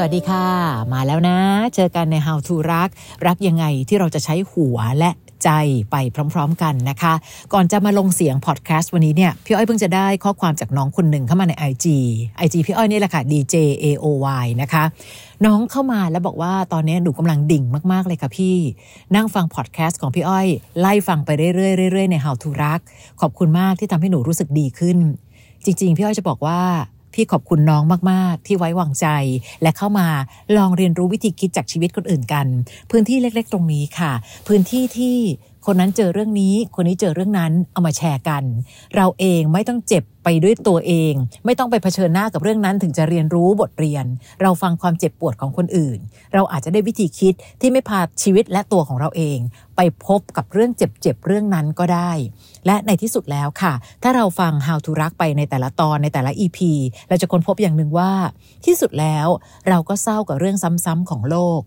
สวัสดีค่ะ มาแล้วนะ เจอกันใน How to รัก รักยังไงที่เราจะใช้หัวและใจไปพร้อมๆกันนะคะ ก่อนจะมาลงเสียงพอดแคสต์วันนี้เนี่ย พี่อ้อยเพิ่งจะได้ข้อความจากน้องคนหนึ่งเข้ามาใน IG IG พี่อ้อยนี่แหละค่ะ DJ AOY นะคะ น้องเข้ามาแล้วบอกว่าตอนนี้หนูกำลังดิ่งมากๆเลยค่ะพี่ นั่งฟังพอดแคสต์ของพี่อ้อย ไล่ฟังไปเรื่อยๆเรื่อยๆใน How to รัก ขอบคุณมากที่ทำให้หนูรู้สึกดีขึ้น จริง ๆ พี่อ้อยจะบอกว่า ขอบคุณน้องมากๆ ที่ไว้วางใจ และเข้ามาลองเรียนรู้วิธีคิดจากชีวิตคนอื่นกัน พื้นที่เล็ก ๆ ตรงนี้ค่ะ พื้นที่ที่ คนนั้นเจอเรื่องนี้ คนนี้เจอเรื่องนั้นเอามาแชร์กัน เราเองไม่ต้องเจ็บไปด้วยตัวเอง ไม่ต้องไปเผชิญหน้ากับเรื่องนั้นถึงจะเรียนรู้บทเรียน เราฟังความเจ็บปวดของคนอื่น เราอาจจะได้วิธีคิดที่ไม่พาชีวิตและตัวของเราเอง ไปพบกับเรื่องเจ็บๆเรื่องนั้นก็ได้ และในที่สุดแล้วค่ะ ถ้าเราฟัง How to รักไปในแต่ละตอนในแต่ละ EP เราจะค้นพบอย่างหนึ่งว่า ที่สุดแล้วเราก็เศร้ากับเรื่องซ้ำๆของโลก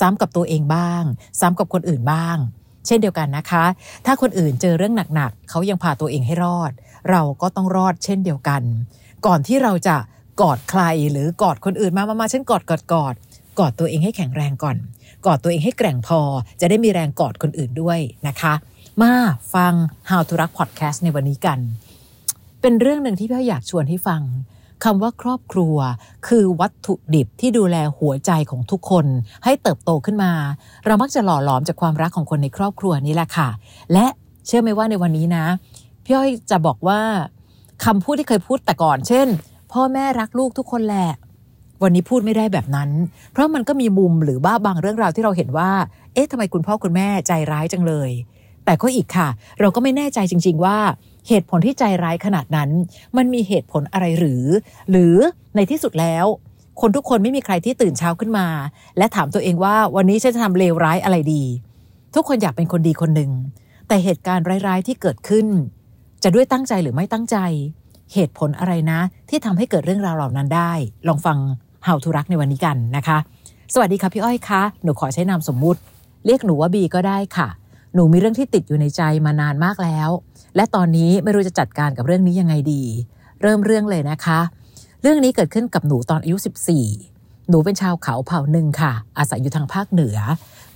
ซ้ำกับตัวเองบ้าง ซ้ำกับคนอื่นบ้าง เช่นเดียวกันนะคะ ถ้าคนอื่นเจอเรื่องหนักๆเขายังพาตัวเองให้รอด เราก็ต้องรอดเช่นเดียวกัน ก่อนที่เราจะกอดใครหรือกอดคนอื่นมามามาฉันกอดกอดกอดกอดตัวเองให้แข็งแรงก่อน กอดตัวเองให้แกร่งพอ จะได้มีแรงกอดคนอื่นด้วยนะคะ มาฟัง How to รัก Podcast ในวันนี้กัน เป็นเรื่องหนึ่งที่พี่อยากชวนให้ฟัง คำว่าครอบครัวคือวัตถุดิบที่ดูแลหัวใจของทุกคนให้เติบโตขึ้นมา เรามักจะหล่อหลอมจากความรักของคนในครอบครัวนี้แหละค่ะ และเชื่อไหมว่าในวันนี้นะพี่อ้อยจะบอกว่าคำพูดที่เคยพูดแต่ก่อน เช่น พ่อแม่รักลูกทุกคนแหละวันนี้พูดไม่ได้แบบนั้น เพราะมันก็มีมุมหรือบ้าบางเรื่องราวที่เราเห็นว่า เอ๊ะทำไมคุณพ่อคุณแม่ใจร้ายจังเลย แต่ก็อีกค่ะ เราก็ไม่แน่ใจจริง ๆ ว่า เหตุผลที่ใจร้ายขนาดนั้น มันมีเหตุผลอะไรหรือ หรือในที่สุดแล้ว คนทุกคนไม่มีใครที่ตื่นเช้าขึ้นมา และถามตัวเองว่าวันนี้ฉันจะทำเลวร้ายอะไรดี ทุกคนอยากเป็นคนดีคนหนึ่งแต่เหตุการณ์ร้ายๆที่เกิดขึ้น จะด้วยตั้งใจหรือไม่ตั้งใจ เหตุผลอะไรนะ ที่ทำให้เกิดเรื่องราวเหล่านั้นได้ ลองฟัง How to รักในวันนี้กันนะคะ สวัสดีค่ะพี่อ้อยคะหนูขอใช้นามสมมุติ เรียกหนูว่าบีก็ได้ค่ะ หนูมีเรื่องที่ติดอยู่ในใจมานานมากแล้ว และตอนนี้ไม่รู้จะจัดการกับเรื่องนี้ยังไงดี เริ่มเรื่องเลยนะคะ เรื่องนี้เกิดขึ้นกับหนูตอนอายุ 14 หนูเป็นชาวเขาเผ่าหนึ่งค่ะ อาศัยอยู่ทางภาคเหนือ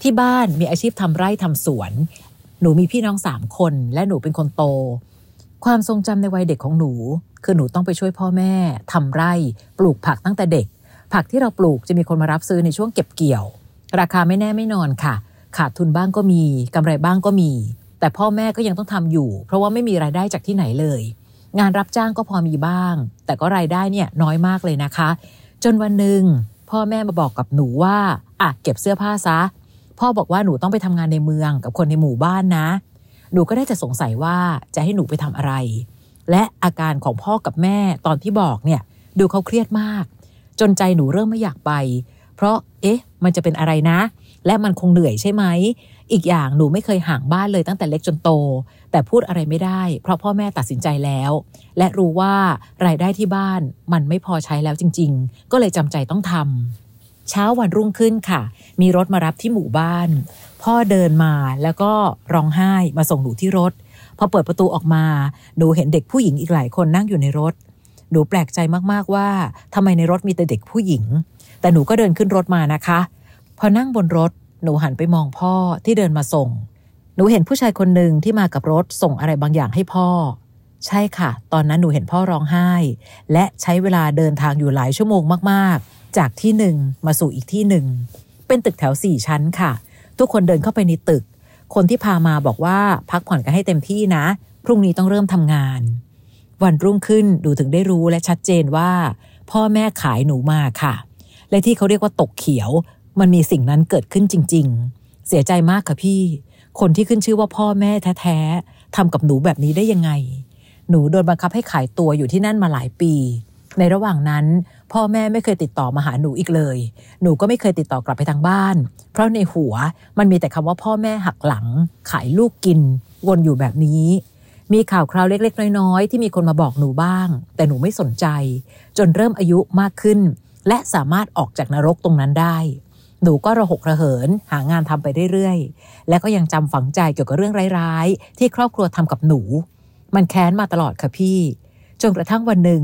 ที่บ้านมีอาชีพทำไร่ทำสวน หนูมีพี่น้องสามคน และหนูเป็นคนโต ความทรงจำในวัยเด็กของหนู คือหนูต้องไปช่วยพ่อแม่ทำไร่ ปลูกผักตั้งแต่เด็ก ผักที่เราปลูกจะมีคนมารับซื้อในช่วงเก็บเกี่ยว ราคาไม่แน่ไม่นอนค่ะ ขาดทุนบ้างก็มีกำไรบ้างก็มี แต่พ่อแม่ก็ยังต้องทำอยู่ เพราะว่าไม่มีรายได้จากที่ไหนเลย งานรับจ้างก็พอมีบ้าง แต่ก็รายได้เนี่ยน้อยมากเลยนะคะ จนวันหนึ่งพ่อแม่มาบอกกับหนูว่าอะเก็บเสื้อผ้าซะ พ่อบอกว่าหนูต้องไปทำงานในเมืองกับคนในหมู่บ้านนะ หนูก็ได้จะสงสัยว่าจะให้หนูไปทำอะไร และอาการของพ่อกับแม่ตอนที่บอกเนี่ยดูเขาเครียดมาก จนใจหนูเริ่มไม่อยากไป เพราะเอ๊ะ มันจะเป็นอะไรนะ และมันคงเหนื่อยใช่ไหมอีกอย่างหนูไม่เคยห่างบ้านเลยตั้งแต่เล็กจนโต แต่พูดอะไรไม่ได้ เพราะพ่อแม่ตัดสินใจแล้ว และรู้ว่ารายได้ที่บ้านมันไม่พอใช้แล้วจริง ๆ ก็เลยจำใจต้องทำเช้าวันรุ่งขึ้นค่ะ มีรถมารับที่หมู่บ้าน พ่อเดินมาแล้วก็ร้องไห้มาส่งหนูที่รถพอเปิดประตูออกมาหนูเห็นเด็กผู้หญิงอีกหลายคนนั่งอยู่ในรถ หนูแปลกใจมากๆว่าทำไมในรถมีแต่เด็กผู้หญิง แต่หนูก็เดินขึ้นรถมานะคะ พอนั่งบนรถหนูหันไปมองพ่อที่เดินมาส่ง หนูเห็นผู้ชายคนหนึ่งที่มากับรถส่งอะไรบางอย่างให้พ่อ ใช่ค่ะ ตอนนั้นหนูเห็นพ่อร้องไห้ และใช้เวลาเดินทางอยู่หลายชั่วโมงมากๆ จากที่หนึ่งมาสู่อีกที่หนึ่ง เป็นตึกแถวสี่ชั้นค่ะ ทุกคนเดินเข้าไปในตึก คนที่พามาบอกว่าพักผ่อนกันให้เต็มที่นะ พรุ่งนี้ต้องเริ่มทำงาน วันรุ่งขึ้นดูถึงได้รู้และชัดเจนว่า พ่อแม่ขายหนูมาค่ะ และที่เขาเรียกว่าตกเขียว มันมีสิ่งนั้นเกิดขึ้นจริง ๆ เสียใจมากค่ะพี่ คนที่ขึ้นชื่อว่าพ่อแม่แท้ๆทำกับหนูแบบนี้ได้ยังไง หนูโดนบังคับให้ขายตัวอยู่ที่นั่นมาหลายปี ในระหว่างนั้น พ่อแม่ไม่เคยติดต่อมาหาหนูอีกเลย หนูก็ไม่เคยติดต่อกลับไปทางบ้าน เพราะในหัวมันมีแต่คำว่าพ่อแม่หักหลัง ขายลูกกิน วนอยู่แบบนี้มีข่าวคราวเล็กๆ น้อยๆ ที่มีคนมาบอกหนูบ้าง แต่หนูไม่สนใจ จนเริ่มอายุมากขึ้น และสามารถออกจากนรกตรงนั้นได้ หนูก็ระหกระเหินหางานทำไปเรื่อยๆ และก็ยังจำฝังใจเกี่ยวกับเรื่องร้ายๆ ที่ครอบครัวทำกับหนู มันแค้นมาตลอดค่ะพี่ จนกระทั่งวันหนึ่ง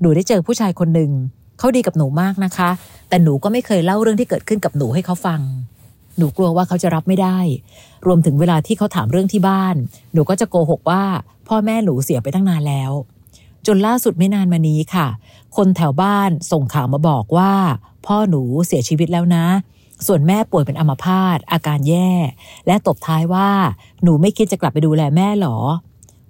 หนูได้เจอผู้ชายคนหนึ่ง เขาดีกับหนูมากนะคะ แต่หนูก็ไม่เคยเล่าเรื่องที่เกิดขึ้นกับหนูให้เขาฟัง หนูกลัวว่าเขาจะรับไม่ได้ รวมถึงเวลาที่เขาถามเรื่องที่บ้าน หนูก็จะโกหกว่า พ่อแม่หนูเสียไปตั้งนานแล้ว ล่าสุดไม่นานมานี้ค่ะ คนแถวบ้านส่งข่าวมาบอกว่า พ่อหนูเสียชีวิตแล้วนะ ส่วนแม่ป่วยเป็นอัมพาตอาการแย่ และตบท้ายว่า หนูไม่คิดจะกลับไปดูแลแม่หรอ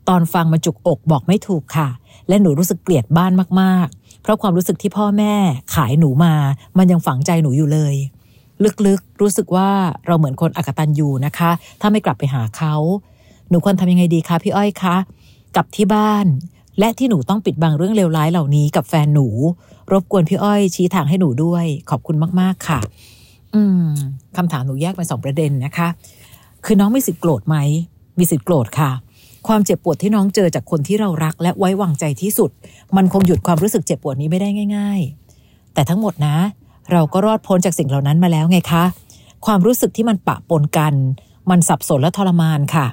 ตอนฟังมาจุกอกบอกไม่ถูกค่ะ และหนูรู้สึกเกลียดบ้านมากๆ เพราะความรู้สึกที่พ่อแม่ขายหนูมา มันยังฝังใจหนูอยู่เลย ลึกๆรู้สึกว่าเราเหมือนคนอกตันยูนะคะ ถ้าไม่กลับไปหาเขาหนูควรทำยังไงดีคะพี่อ้อยคะกลับที่บ้าน และที่หนูต้องปิดบังเรื่องเลวร้ายเหล่านี้กับแฟนหนู รบกวนพี่อ้อยชี้ทางให้หนูด้วยขอบคุณมาก ๆ ค่ะ อืมคำถามหนูแยกเป็นสองประเด็นนะคะ คือน้องมีสิทธิ์โกรธไหมมีสิทธิ์โกรธค่ะ ความเจ็บปวดที่น้องเจอจากคนที่เรารัก และไว้วางใจที่สุด มันคงหยุดความรู้สึกเจ็บปวดนี้ไม่ได้ง่าย ๆ แต่ทั้งหมดนะ เราก็รอดพ้นจากสิ่งเหล่านั้นมาแล้วไงคะ ความรู้สึกที่มันปะปนกัน มันสับสนและทรมานค่ะ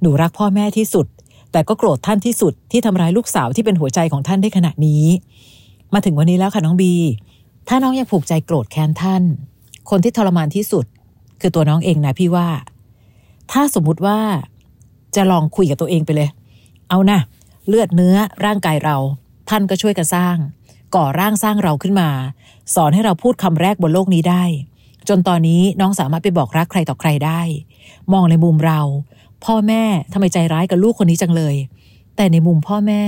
หนูรักพ่อแม่ที่สุด แต่ก็โกรธท่านที่สุดที่ทำร้ายลูกสาวที่เป็นหัวใจของท่านได้ขนาดนี้ มาถึงวันนี้แล้วค่ะน้องบี ถ้าน้องยังผูกใจโกรธแค้นท่าน คนที่ทรมานที่สุด คือตัวน้องเองนะพี่ว่า ถ้าสมมุติว่าจะลองคุยกับตัวเองไปเลย เอานะเลือดเนื้อร่างกายเรา ท่านก็ช่วยกันสร้าง ก่อร่างสร้างเราขึ้นมา สอนให้เราพูดคำแรกบนโลกนี้ได้ จนตอนนี้น้องสามารถไปบอกรักใครต่อใครได้ มองในมุมเรา พ่อแม่ทำไมใจร้ายกับลูกคนนี้จังเลย แต่ในมุมพ่อแม่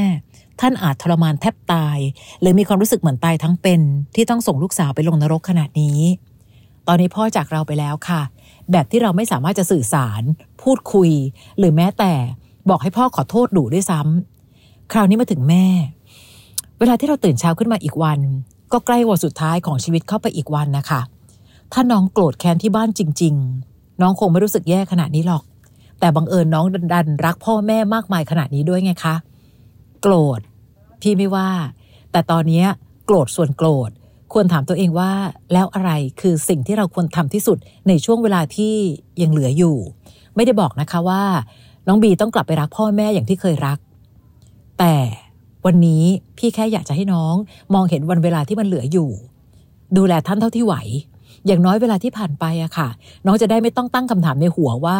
ท่านอาจทรมานแทบตายหรือมีความรู้สึกเหมือนตายทั้งเป็น ที่ต้องส่งลูกสาวไปลงนรกขนาดนี้ ตอนนี้พ่อจากเราไปแล้วค่ะ แบบที่เราไม่สามารถจะสื่อสาร พูดคุย หรือแม้แต่บอกให้พ่อขอโทษดูด้วยซ้ำคราวนี้มาถึงแม่ เวลาที่เราตื่นเช้าขึ้นมาอีกวัน ก็ใกล้วันสุดท้ายของชีวิตเข้าไปอีกวันนะคะถ้าน้องโกรธแค้นที่บ้านจริง ๆ น้องคงไม่รู้สึกแย่ขนาดนี้หรอก แต่บังเอิญน้องดันรักพ่อแม่มากมายขนาดนี้ด้วยไงคะ โกรธพี่ไม่ว่า แต่ตอนนี้โกรธส่วนโกรธควรถามตัวเองว่าแล้วอะไรคือสิ่งที่เราควรทำที่สุดในช่วงเวลาที่ยังเหลืออยู่ ไม่ได้บอกนะคะว่า น้องบีต้องกลับไปรักพ่อแม่อย่างที่เคยรัก แต่วันนี้พี่แค่อยากจะให้น้องมองเห็นวันเวลาที่มันเหลืออยู่ ดูแลท่านเท่าที่ไหว อย่างน้อยเวลาที่ผ่านไปอะค่ะ น้องจะได้ไม่ต้องตั้งคำถามในหัวว่า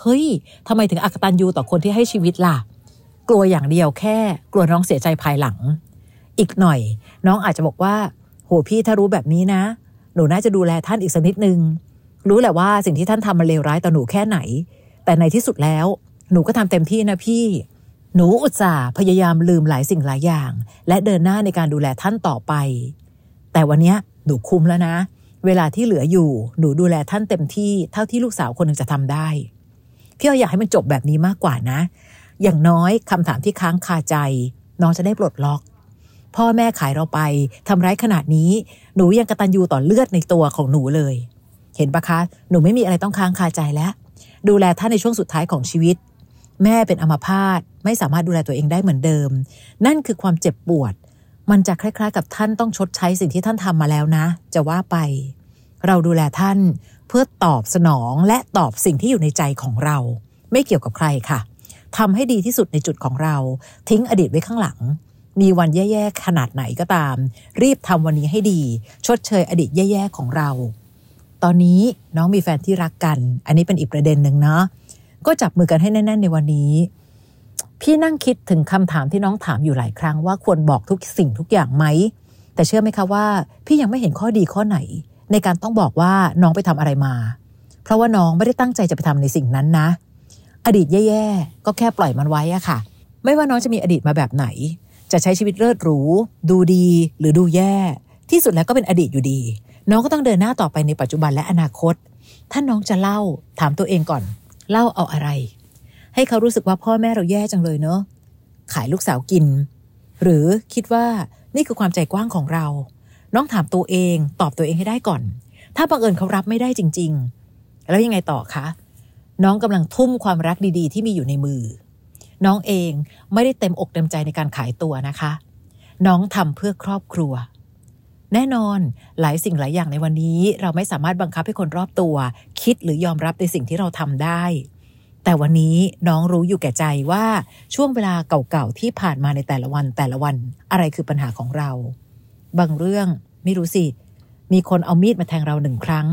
เฮ้ยทำไมถึงอักตันยูต่อคนที่ให้ชีวิตล่ะ กลัวอย่างเดียวแค่ กลัวน้องเสียใจภายหลัง อีกหน่อย น้องอาจจะบอกว่า โหพี่ถ้ารู้แบบนี้นะ หนูน่าจะดูแลท่านอีกสักนิดนึง รู้แหละว่าสิ่งที่ท่านทำมันเลวร้ายต่อหนูแค่ไหน แต่ในที่สุดแล้ว หนูก็ทำเต็มที่นะพี่หนูอุตส่าห์พยายามลืมหลายสิ่งหลายอย่าง และเดินหน้าในการดูแลท่านต่อไป แต่วันนี้หนูคุ้มแล้วนะ เวลาที่เหลืออยู่ หนูดูแลท่านเต็มที่เท่าที่ลูกสาวคนหนึ่งจะทำได้ พี่อยากให้มันจบแบบนี้มากกว่านะ อย่างน้อยคำถามที่ค้างคาใจ น้องจะได้ปลดล็อก พ่อแม่ขายเราไปทำร้ายขนาดนี้ หนูยังกระตันยูต่อเลือดในตัวของหนูเลย เห็นปะคะ หนูไม่มีอะไรต้องค้างคาใจแล้ว ดูแลท่านในช่วงสุดท้ายของชีวิต แม่เป็นอัมพาตไม่สามารถดูแลตัวเองได้เหมือนเดิม นั่นคือความเจ็บปวด มันจะคล้าย ๆ กับท่านต้องชดใช้สิ่งที่ท่านทำมาแล้วนะ จะว่าไป เราดูแลท่านเพื่อตอบสนองและตอบสิ่งที่อยู่ในใจของเรา ไม่เกี่ยวกับใครค่ะทำให้ดีที่สุดในจุดของเรา ทิ้งอดีตไว้ข้างหลัง มีวันแย่ๆขนาดไหนก็ตาม รีบทำวันนี้ให้ดี ชดเชยอดีตแย่ๆของเรา ตอนนี้น้องมีแฟนที่รักกัน อันนี้เป็นอีกประเด็นหนึ่งเนาะก็จับมือกันให้แน่น ๆ ในวันนี้ พี่นั่งคิดถึงคำถามที่น้องถามอยู่หลายครั้งว่าควรบอกทุกสิ่งทุกอย่างไหมแต่เชื่อไหมคะว่า พี่ยังไม่เห็นข้อดีข้อไหน ในการต้องบอกว่าน้องไปทำอะไรมา เพราะว่าน้องไม่ได้ตั้งใจจะไปทำในสิ่งนั้นนะ อดีตแย่ๆก็แค่ปล่อยมันไว้อะค่ะ ไม่ว่าน้องจะมีอดีตมาแบบไหน จะใช้ชีวิตเลิศหรูดูดีหรือดูแย่ ที่สุดแล้วก็เป็นอดีตอยู่ดี น้องก็ต้องเดินหน้าต่อไปในปัจจุบันและอนาคต ถ้าน้องจะเล่าถามตัวเองก่อน เล่าเอาอะไร ให้เขารู้สึกว่าพ่อแม่เราแย่จังเลยเนอะขายลูกสาวกิน หรือคิดว่านี่คือความใจกว้างของเรา น้องถามตัวเองตอบตัวเองให้ได้ก่อน ถ้าบังเอิญเขารับไม่ได้จริง ๆ แล้วยังไงต่อคะ น้องกำลังทุ่มความรักดีๆ ที่มีอยู่ในมือ น้องเองไม่ได้เต็มอกเต็มใจในการขายตัวนะคะ น้องทำเพื่อครอบครัว แน่นอนหลายสิ่งหลายอย่างในวันนี้ เราไม่สามารถบังคับให้คนรอบตัว คิดหรือยอมรับในสิ่งที่เราทำได้แต่วันนี้น้องรู้อยู่แก่ใจว่าช่วงเวลาเก่าๆที่ผ่านมาในแต่ละวันแต่ละวันอะไรคือปัญหาของเรา บางเรื่องไม่รู้สิ มีคนเอามีดมาแทงเราหนึ่งครั้ง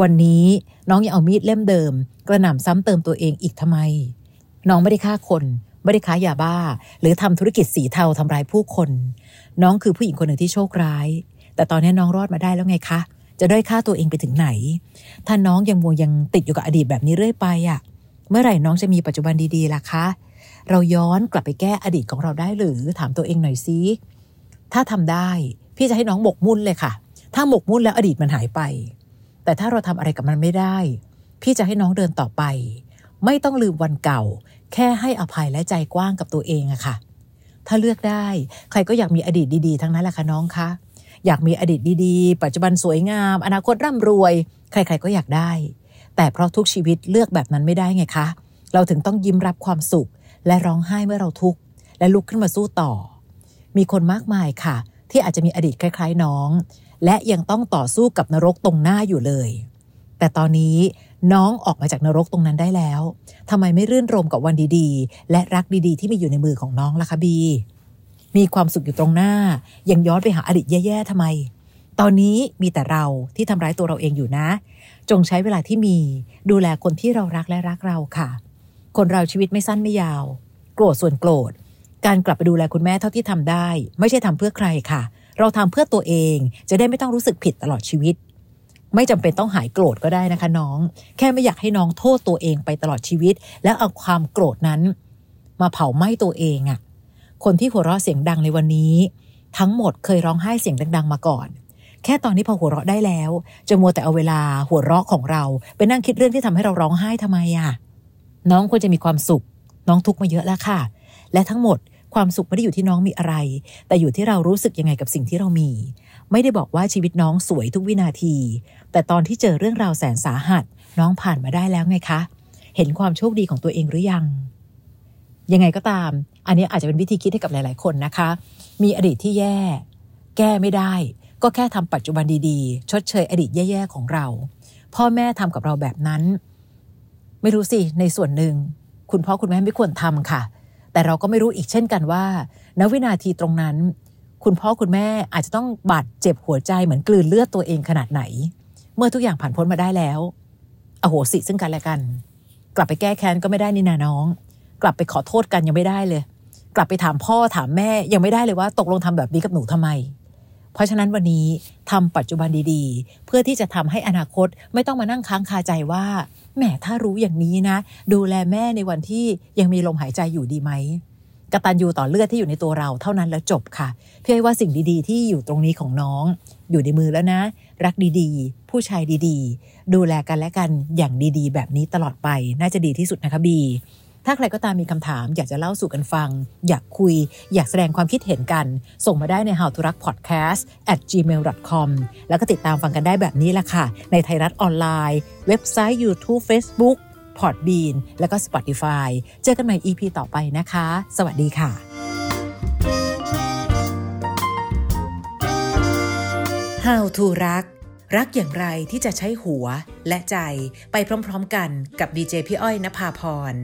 วันนี้น้องยังเอามีดเล่มเดิม กระหน่ำซ้ำเติมตัวเองอีกทำไม น้องไม่ได้ฆ่าคนไม่ได้ค้ายาบ้า หรือทำธุรกิจสีเทาทำร้ายผู้คน น้องคือผู้หญิงคนหนึ่งที่โชคร้าย แต่ตอนนี้น้องรอดมาได้แล้วไงคะ จะด้อยค่าตัวเองไปถึงไหน ถ้าน้องยังมัวยังติดอยู่กับอดีตแบบนี้เรื่อยไปอะ่ะ เมื่อไหร่น้องจะมีปัจจุบันดีๆล่ะคะ เราย้อนกลับไปแก้อดีตของเราได้หรือถามตัวเองหน่อยซิถ้าทำได้ พี่จะให้น้องหมกมุ่นเลยค่ะ ถ้าหมกมุ่นแล้วอดีตมันหายไป แต่ถ้าเราทำอะไรกับมันไม่ได้ พี่จะให้น้องเดินต่อไป ไม่ต้องลืมวันเก่า แค่ให้อภัยและใจกว้างกับตัวเองอะค่ะ ถ้าเลือกได้ ใครก็อยากมีอดีตดีๆ ทั้งนั้นแหละค่ะน้องคะอยากมีอดีตดีๆ ปัจจุบันสวยงาม อนาคตร่ำรวย ใครๆก็อยากได้ แต่เพราะทุกชีวิตเลือกแบบนั้นไม่ได้ไงคะ เราถึงต้องยิ้มรับความสุข และร้องไห้เมื่อเราทุกข์ และลุกขึ้นมาสู้ต่อ มีคนมากมายค่ะ ที่อาจจะมีอดีตคล้ายๆน้อง และยังต้องต่อสู้กับนรกตรงหน้าอยู่เลย แต่ตอนนี้น้องออกมาจากนรกตรงนั้นได้แล้วทำไมไม่รื่นรมกับวันดีๆ และรักดีๆ ที่มีอยู่ในมือของน้องล่ะคะบี มีความสุขอยู่ตรงหน้า ยังย้อนไปหาอดีตแย่ๆทำไม ตอนนี้มีแต่เราที่ทำร้ายตัวเราเองอยู่นะ จงใช้เวลาที่มีดูแลคนที่เรารักและรักเราค่ะ คนเราชีวิตไม่สั้นไม่ยาว โกรธส่วนโกรธ การกลับไปดูแลคุณแม่เท่าที่ทำได้ ไม่ใช่ทำเพื่อใครค่ะ เราทำเพื่อตัวเองจะได้ไม่ต้องรู้สึกผิดตลอดชีวิต ไม่จำเป็นต้องหายโกรธก็ได้นะคะ น้อง แค่ไม่อยากให้น้องโทษตัวเองไปตลอดชีวิต แล้วเอาความโกรธนั้น มาเผาไหม้ตัวเองอะ่ะ คนที่หัวเราะเสียงดังในวันนี้ ทั้งหมดเคยร้องไห้เสียงดัง ๆ มาก่อน แค่ตอนนี้พอหัวเราะได้แล้วจะมัวแต่เอาเวลาหัวเราะของเราไปนั่งคิดเรื่องที่ทำให้เราร้องไห้ทำไมอะ่ะน้องควรจะมีความสุข น้องทุกข์มาเยอะแล้วค่ะ และทั้งหมดความสุขไม่ได้อยู่ที่น้องมีอะไร แต่อยู่ที่เรารู้สึกยังไงกับสิ่งที่เรามี ไม่ได้บอกว่าชีวิตน้องสวยทุกวินาที แต่ตอนที่เจอเรื่องราวแสนสาหัส น้องผ่านมาได้แล้วไงคะ เห็นความโชคดีของตัวเองหรือยัง ยังไงก็ตาม อันนี้อาจจะเป็นวิธีคิดให้กับหลาย ๆ คนนะคะ มีอดีตที่แย่ แก้ไม่ได้ ก็แค่ทำปัจจุบันดี ๆ ชดเชยอดีตแย่ ๆ ของเรา พ่อแม่ทำกับเราแบบนั้น ไม่รู้สิในส่วนหนึ่งคุณพ่อคุณแม่ไม่ควรทำค่ะ แต่เราก็ไม่รู้อีกเช่นกันว่าณวินาทีตรงนั้น คุณพ่อคุณแม่อาจจะต้องบาดเจ็บหัวใจเหมือนกลืนเลือดตัวเองขนาดไหน เมื่อทุกอย่างผ่านพ้นมาได้แล้ว อโหสิซึ่งกันและกัน กลับไปแก้แค้นก็ไม่ได้นี่นาน้อง กลับไปขอโทษกันยังไม่ได้เลย กลับไปถามพ่อถามแม่ยังไม่ได้เลยว่า ตกลงทำแบบนี้กับหนูทำไม เพราะฉะนั้นวันนี้ทำปัจจุบันดีๆ เพื่อที่จะทำให้อนาคตไม่ต้องมานั่งค้างคาใจว่า แหมถ้ารู้อย่างนี้นะ ดูแลแม่ในวันที่ยังมีลมหายใจอยู่ดีไหมกตัญญูต่อเลือดที่อยู่ในตัวเราเท่านั้นแล้วจบค่ะเพื่อให้ว่าสิ่งดีๆ ที่อยู่ตรงนี้ของน้อง อยู่ในมือแล้วนะ รักดีๆ ผู้ชายดีๆ ดูแลกันและกันอย่างดีๆ แบบนี้ตลอดไปน่าจะดีที่สุดนะคะบี ถ้าใครก็ตามมีคำถามอยากจะเล่าสู่กันฟัง อยากคุย อยากแสดงความคิดเห็นกัน ส่งมาได้ใน how to รัก podcast at gmail com แล้วก็ติดตามฟังกันได้แบบนี้แหละค่ะ ในไทยรัฐออนไลน์ เว็บไซต์ YouTube Facebook Podbean แล้วก็ Spotify เจอกันใหม่ EP ต่อไปนะคะ สวัสดีค่ะ How to รัก รักอย่างไรที่จะใช้หัวและใจไปพร้อมๆกันกับดีเจพี่อ้อยนภาพร